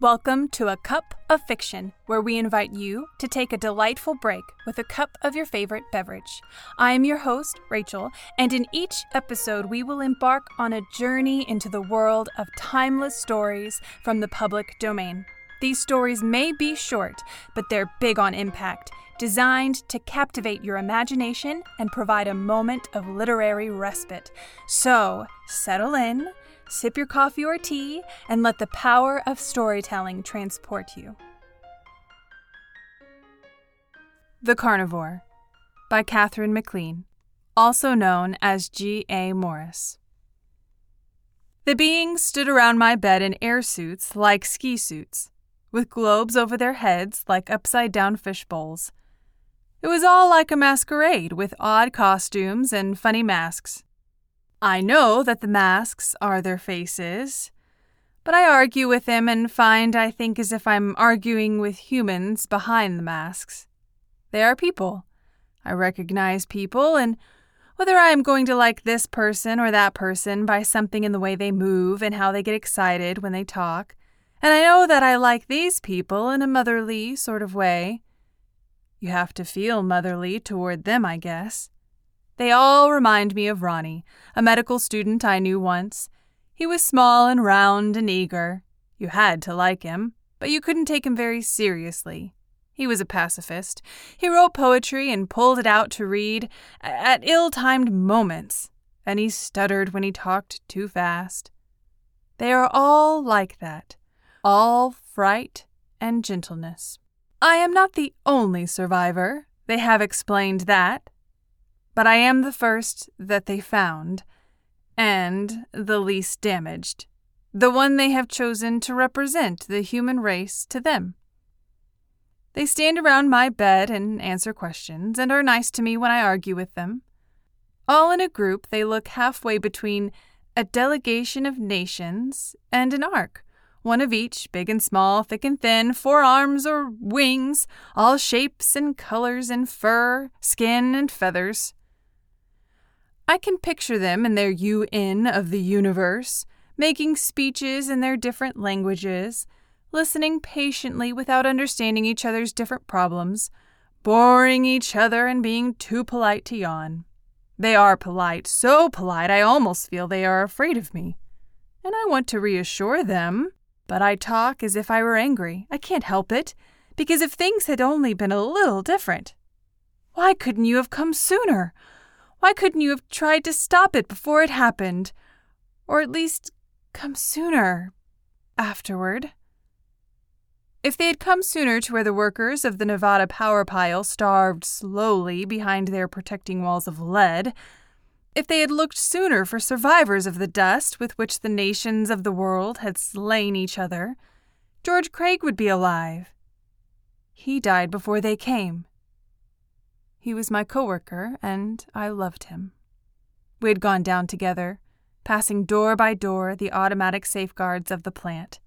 Welcome to A Cup of Fiction, where we invite you to take a delightful break with a cup of your favorite beverage. I am your host, Rachel, and in each episode, we will embark on a journey into the world of timeless stories from the public domain. These stories may be short, but they're big on impact, designed to captivate your imagination and provide a moment of literary respite. So, settle in Sip your coffee or tea and let the power of storytelling transport you. The Carnivore by Katherine MacLean, also known as G. A. Morris. The beings stood around my bed in air suits like ski suits, with globes over their heads like upside down fish bowls. It was all like a masquerade with odd costumes and funny masks. I know that the masks are their faces, but I argue with them and find I think as if I'm arguing with humans behind the masks. They are people. I recognize people, and whether I am going to like this person or that person by something in the way they move and how they get excited when they talk, and I know that I like these people in a motherly sort of way. You have to feel motherly toward them, I guess. They all remind me of Ronnie, a medical student I knew once. He was small and round and eager. You had to like him, but you couldn't take him very seriously. He was a pacifist. He wrote poetry and pulled it out to read at ill timed moments, and he stuttered when he talked too fast. They are all like that, all fright and gentleness. I am not the only survivor. They have explained that, but I am the first that they found, and the least damaged, the one they have chosen to represent the human race to them. They stand around my bed and answer questions, and are nice to me when I argue with them. All in a group, they look halfway between a delegation of nations and an ark, one of each, big and small, thick and thin, four arms or wings, all shapes and colors and fur, skin and feathers. I can picture them in their UN of the universe, making speeches in their different languages, listening patiently without understanding each other's different problems, boring each other and being too polite to yawn. They are polite, so polite I almost feel they are afraid of me. And I want to reassure them, but I talk as if I were angry. I can't help it, because if things had only been a little different. Why couldn't you have come sooner? Why couldn't you have tried to stop it before it happened? Or at least come sooner afterward? If they had come sooner to where the workers of the Nevada power pile starved slowly behind their protecting walls of lead, if they had looked sooner for survivors of the dust with which the nations of the world had slain each other, George Craig would be alive. He died before they came. He was my coworker, and I loved him. We had gone down together, passing door by door the automatic safeguards of the plant,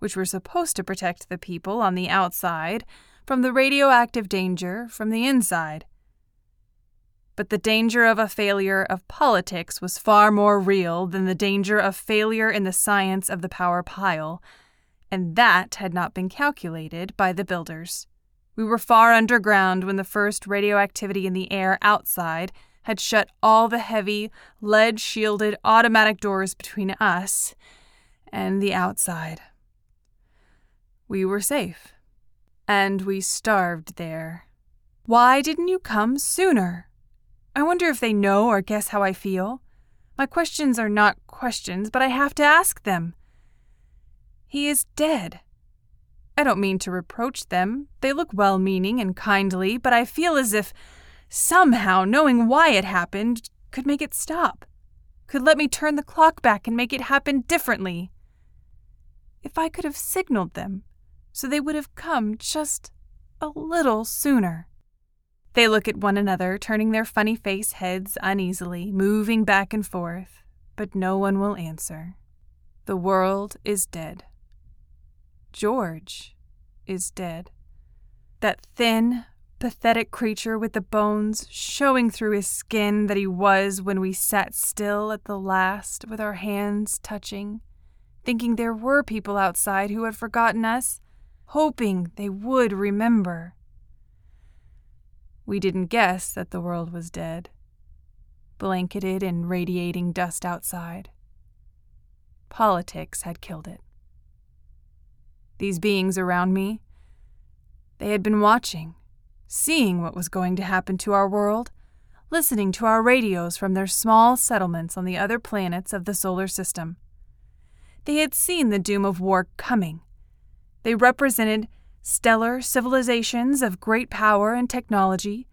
which were supposed to protect the people on the outside from the radioactive danger from the inside. But the danger of a failure of politics was far more real than the danger of failure in the science of the power pile, and that had not been calculated by the builders. We were far underground when the first radioactivity in the air outside had shut all the heavy, lead shielded automatic doors between us and the outside. We were safe, and we starved there. Why didn't you come sooner? I wonder if they know or guess how I feel. My questions are not questions, but I have to ask them. He is dead. I don't mean to reproach them. They look well meaning and kindly, but I feel as if somehow knowing why it happened could make it stop, could let me turn the clock back and make it happen differently. If I could have signaled them so they would have come just a little sooner. They look at one another, turning their funny face heads uneasily, moving back and forth, but no one will answer. The world is dead. George is dead. That thin, pathetic creature with the bones showing through his skin that he was when we sat still at the last with our hands touching, thinking there were people outside who had forgotten us, hoping they would remember. We didn't guess that the world was dead, blanketed in radiating dust outside. Politics had killed it. These beings around me, they had been watching, seeing what was going to happen to our world, listening to our radios from their small settlements on the other planets of the solar system. They had seen the doom of war coming. They represented stellar civilizations of great power and technology,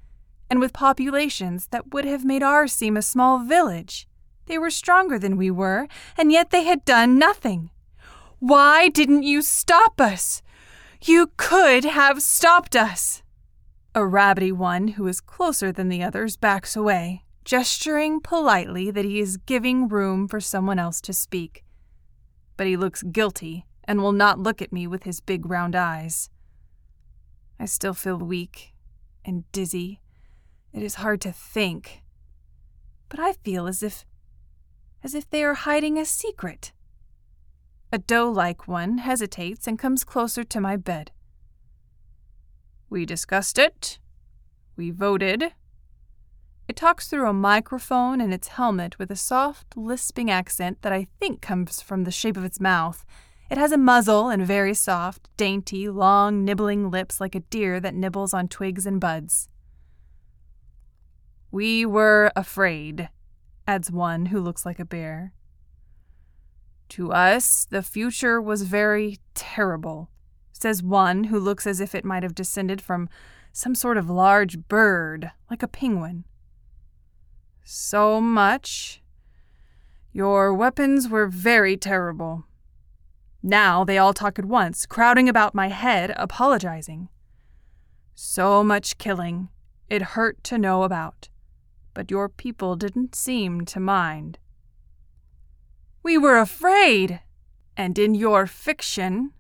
and with populations that would have made ours seem a small village. They were stronger than we were, and yet they had done nothing. Why didn't you stop us? You could have stopped us. A rabbity one who is closer than the others backs away, gesturing politely that he is giving room for someone else to speak. But he looks guilty and will not look at me with his big round eyes. I still feel weak and dizzy. It is hard to think. But I feel as if as if they are hiding a secret. A doe like one hesitates and comes closer to my bed. We discussed it. We voted. It talks through a microphone in its helmet with a soft, lisping accent that I think comes from the shape of its mouth it has a muzzle and very soft, dainty, long, nibbling lips like a deer that nibbles on twigs and buds. We were afraid, adds one who looks like a bear. To us, the future was very terrible, says one who looks as if it might have descended from some sort of large bird, like a penguin. So much. Your weapons were very terrible. Now they all talk at once, crowding about my head, apologizing. So much killing. It hurt to know about. But your people didn't seem to mind. We were afraid! And in your fiction,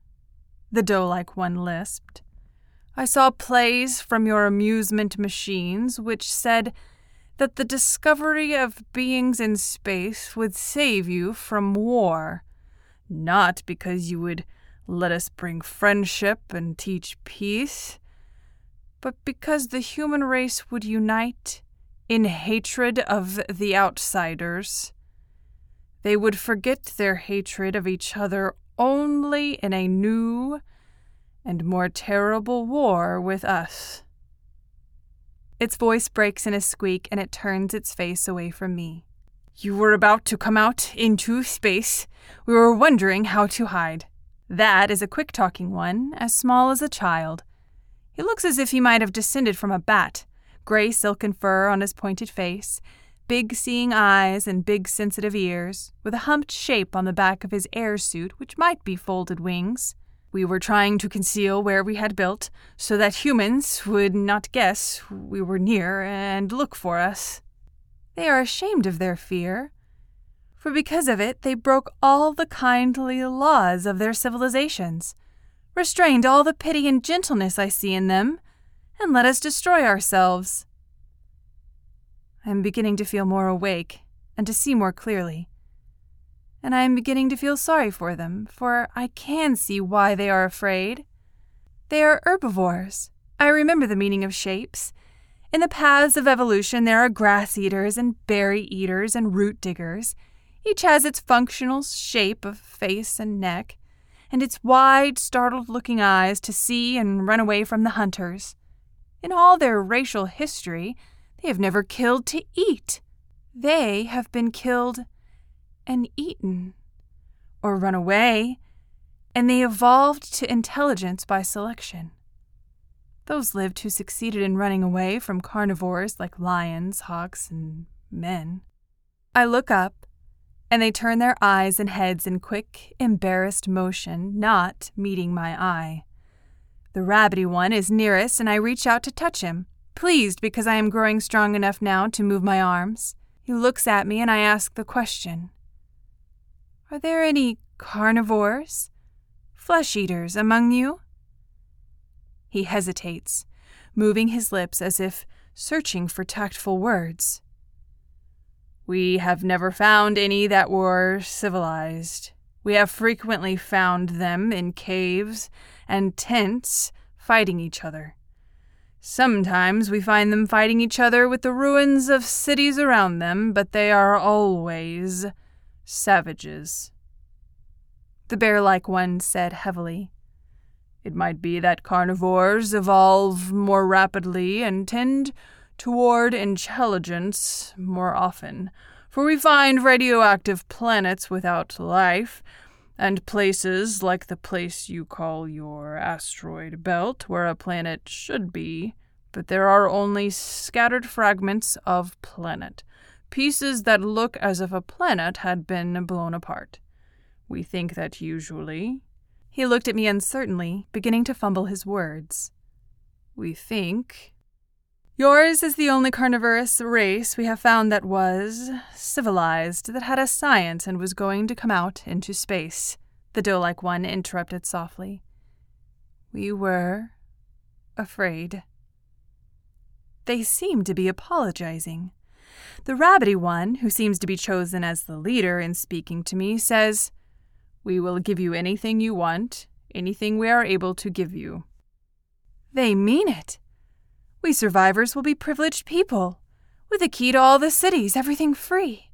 the doe like one lisped, I saw plays from your amusement machines which said that the discovery of beings in space would save you from war not because you would let us bring friendship and teach peace, but because the human race would unite in hatred of the outsiders. They would forget their hatred of each other only in a new and more terrible war with us. Its voice breaks in a squeak and it turns its face away from me. You were about to come out into space. We were wondering how to hide. That is a quick talking one, as small as a child. He looks as if he might have descended from a bat gray silken fur on his pointed face, big seeing eyes and big sensitive ears, with a humped shape on the back of his air suit which might be folded wings. We were trying to conceal where we had built, so that humans would not guess we were near and look for us. They are ashamed of their fear, for because of it they broke all the kindly laws of their civilizations, restrained all the pity and gentleness I see in them, and let us destroy ourselves. I am beginning to feel more awake and to see more clearly. And I am beginning to feel sorry for them, for I can see why they are afraid. They are herbivores. I remember the meaning of shapes, in the paths of evolution, there are grass eaters and berry eaters and root diggers. Each has its functional shape of face and neck, and its wide, startled looking eyes to see and run away from the hunters. In all their racial history, they have never killed to eat. They have been killed and eaten, or run away, and they evolved to intelligence by selection. Those lived who succeeded in running away from carnivores like lions, hawks, and men. I look up, and they turn their eyes and heads in quick, embarrassed motion, not meeting my eye. The rabbity one is nearest, and I reach out to touch him, pleased because I am growing strong enough now to move my arms. He looks at me, and I ask the question Are there any carnivores, flesh eaters among you? He hesitates, moving his lips as if searching for tactful words. We have never found any that were civilized, We have frequently found them in caves and tents fighting each other. Sometimes we find them fighting each other with the ruins of cities around them, but they are always savages. The bear like one said heavily, It might be that carnivores evolve more rapidly and tend toward intelligence more often, for we find radioactive planets without life, and places like the place you call your asteroid belt, where a planet should be, but there are only scattered fragments of planet, pieces that look as if a planet had been blown apart. We think that usually. He looked at me uncertainly, beginning to fumble his words. We think Yours is the only carnivorous race we have found that was civilized, that had a science and was going to come out into space, the doe like one interrupted softly. We were afraid. They seem to be apologizing. The rabbity one, who seems to be chosen as the leader in speaking to me, says, We will give you anything you want, anything we are able to give you. They mean it. We survivors will be privileged people, with a key to all the cities, everything free.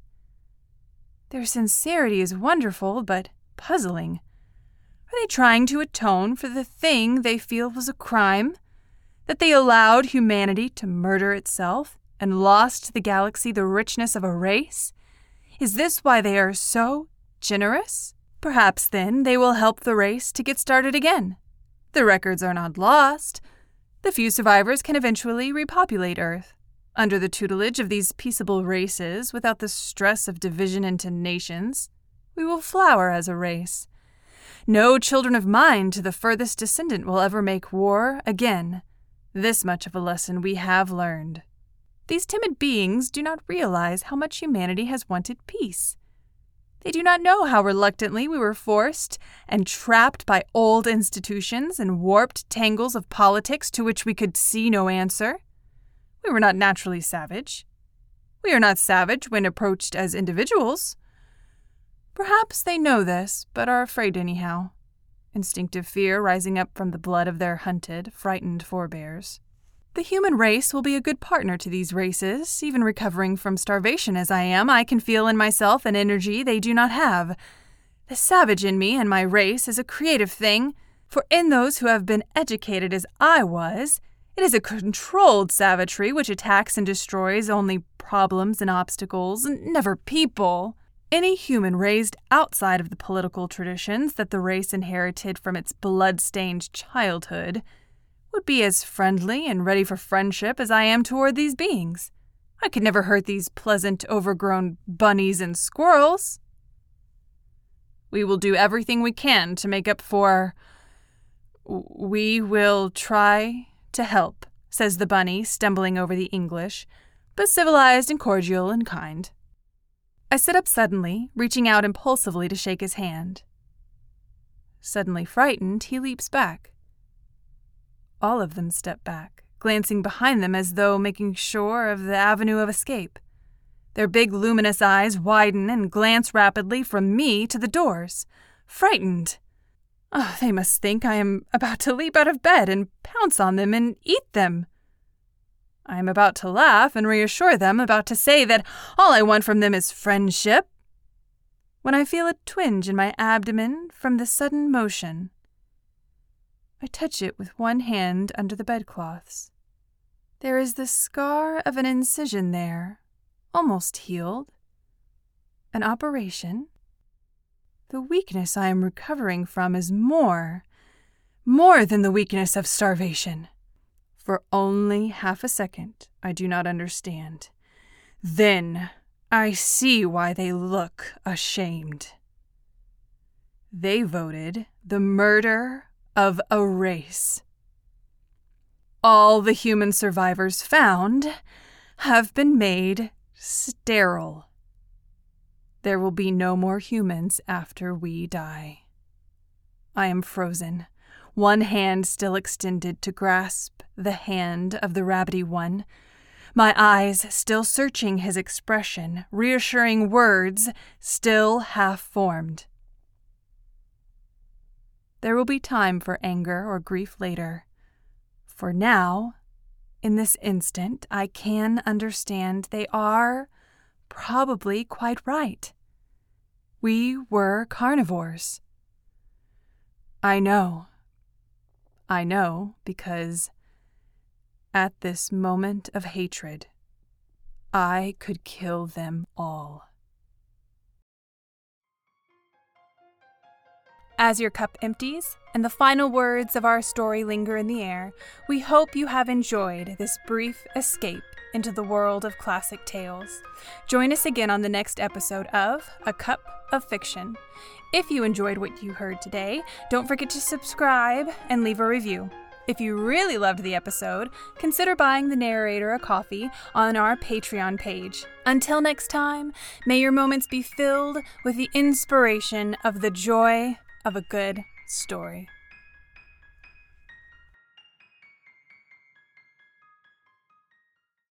Their sincerity is wonderful, but puzzling. Are they trying to atone for the thing they feel was a crime? That they allowed humanity to murder itself and lost to the galaxy the richness of a race? Is this why they are so generous? Perhaps then they will help the race to get started again. The records are not lost, the few survivors can eventually repopulate Earth. Under the tutelage of these peaceable races, without the stress of division into nations, we will flower as a race. No children of mine to the furthest descendant will ever make war again. This much of a lesson we have learned. These timid beings do not realize how much humanity has wanted peace. They do not know how reluctantly we were forced and trapped by old institutions and warped tangles of politics to which we could see no answer. We were not naturally savage. We are not savage when approached as individuals. Perhaps they know this, but are afraid anyhow, instinctive fear rising up from the blood of their hunted, frightened forebears. The human race will be a good partner to these races. Even recovering from starvation as I am, I can feel in myself an energy they do not have. The savage in me and my race is a creative thing, for in those who have been educated as I was, it is a controlled savagery which attacks and destroys only problems and obstacles, never people. Any human raised outside of the political traditions that the race inherited from its blood stained childhood would be as friendly and ready for friendship as I am toward these beings. I could never hurt these pleasant, overgrown bunnies and squirrels. We will do everything we can to make up for. We will try to help, says the bunny, stumbling over the English, but civilized and cordial and kind. I sit up suddenly, reaching out impulsively to shake his hand. Suddenly frightened, he leaps back. All of them step back, glancing behind them as though making sure of the avenue of escape. Their big luminous eyes widen and glance rapidly from me to the doors, frightened. Oh, they must think I am about to leap out of bed and pounce on them and eat them. I am about to laugh and reassure them, about to say that all I want from them is friendship, when I feel a twinge in my abdomen from the sudden motion. I touch it with one hand under the bedcloths. There is the scar of an incision there, almost healed. An operation. The weakness I am recovering from is more, more than the weakness of starvation. For only half a second, I do not understand. Then I see why they look ashamed. They voted the murder of a race. All the human survivors found have been made sterile. There will be no more humans after we die. I am frozen, one hand still extended to grasp the hand of the rabbity one, my eyes still searching his expression, reassuring words still half formed. There will be time for anger or grief later. For now, in this instant, I can understand they are probably quite right. We were carnivores. I know. I know because at this moment of hatred, I could kill them all. As your cup empties and the final words of our story linger in the air, we hope you have enjoyed this brief escape into the world of classic tales. Join us again on the next episode of A Cup of Fiction. If you enjoyed what you heard today, don't forget to subscribe and leave a review. If you really loved the episode, consider buying the narrator a coffee on our Patreon page. Until next time, may your moments be filled with the inspiration of the joy of a good story.